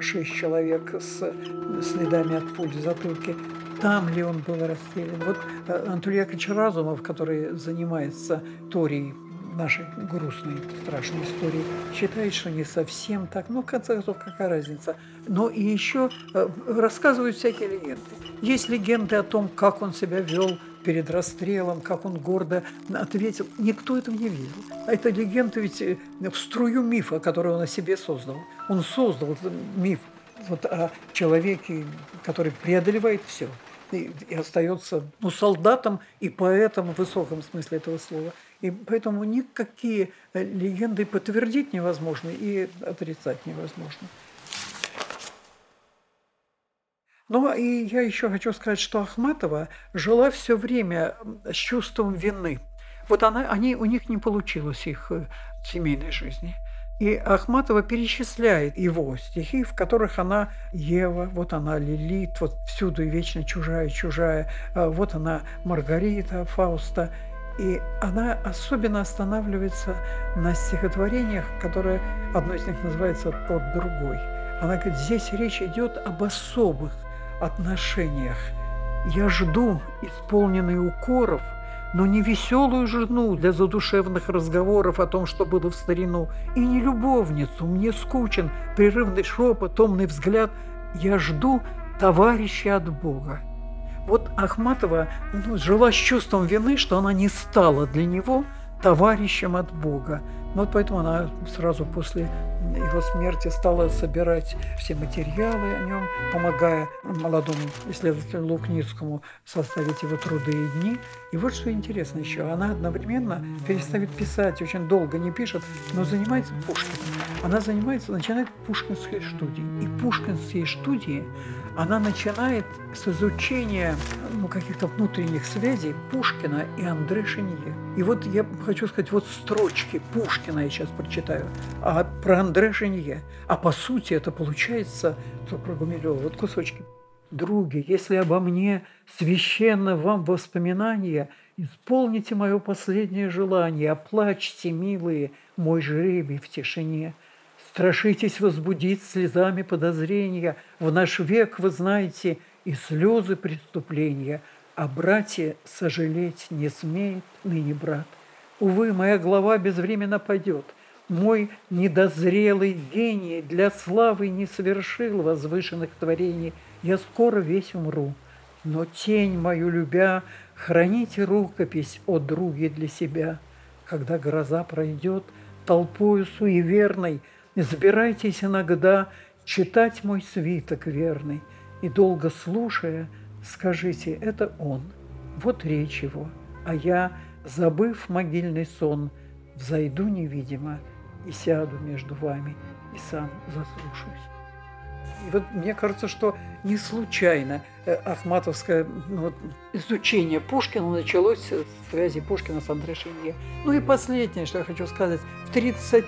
шесть человек с следами от пуль в затылке. Там ли он был расстрелян? Вот э, Антон Яковлевич который занимается Торией нашей грустной, страшной истории, считает, что не совсем так. Ну, в конце концов, какая разница? Но и еще э, рассказывают всякие легенды. Есть легенды о том, как он себя вел перед расстрелом, как он гордо ответил. Никто этого не видел. А это легенда ведь э, в струю мифа, который он о себе создал. Он создал миф вот о человеке, который преодолевает все и, и остается ну, солдатом и поэтом в высоком смысле этого слова – и поэтому никакие э, легенды подтвердить невозможно и отрицать невозможно. Ну и я еще хочу сказать, что Ахматова жила все время с чувством вины. Вот она, они, у них не получилось их э, семейной жизни. И Ахматова перечисляет его стихи, в которых она Ева, вот она Лилит, вот всюду и вечно чужая, чужая, а вот она Маргарита, Фауста – и она особенно останавливается на стихотворениях, которые, одно из них называется «Тот другой». Она говорит, здесь речь идет об особых отношениях. Я жду, исполненный укоров, но не веселую жену для задушевных разговоров о том, что было в старину, и не любовницу, мне скучен прерывный шепот, томный взгляд. Я жду товарища от Бога. Вот Ахматова ну, жила с чувством вины, что она не стала для него товарищем от Бога. Ну, вот поэтому она сразу после его смерти стала собирать все материалы о нем, помогая молодому исследователю Лукницкому составить его труды и дни. И вот что интересно еще, она одновременно перестает писать, очень долго не пишет, но занимается Пушкиным. Она занимается, начинает пушкинской студии. И пушкинские студии она начинает с изучения ну, каких-то внутренних связей Пушкина и Андре Шенье. И вот я хочу сказать, вот строчки Пушкина я сейчас прочитаю, а про Андре Шенье. А по сути это получается, про Гумилева, вот кусочки. «Други, если обо мне священно вам воспоминания, исполните мое последнее желание, оплачьте, милые, мой жребий в тишине». Страшитесь возбудить слезами подозрения. В наш век, вы знаете, и слезы преступления, а братья сожалеть не смеет ныне брат. Увы, моя глава безвременно пойдет. Мой недозрелый гений для славы не совершил возвышенных творений. Я скоро весь умру. Но тень мою любя, храните рукопись, о друге, для себя. Когда гроза пройдет, толпою суеверной – Избирайтесь иногда читать мой свиток верный, и долго слушая, скажите, это он, вот речь его, а я, забыв могильный сон, взойду невидимо и сяду между вами и сам заслушаюсь. И вот мне кажется, что не случайно э, ахматовское ну, вот, изучение Пушкина началось с связи Пушкина с Андре. Ну и последнее, что я хочу сказать. В 30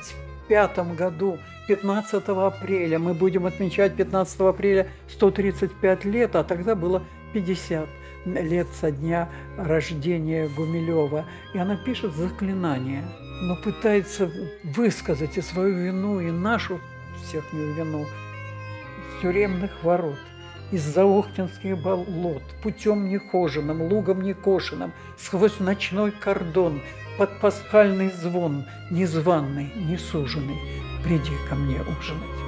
1935 году, 15 апреля, мы будем отмечать 15 апреля 135 лет, а тогда было 50 лет со дня рождения Гумилева. И она пишет заклинание, но пытается высказать и свою вину, и нашу всехнюю вину, с тюремных ворот, из-за Охтинских болот, путем нехоженным, лугом некошенным, сквозь ночной кордон, под пасхальный звон, незваный, несуженный, приди ко мне ужинать.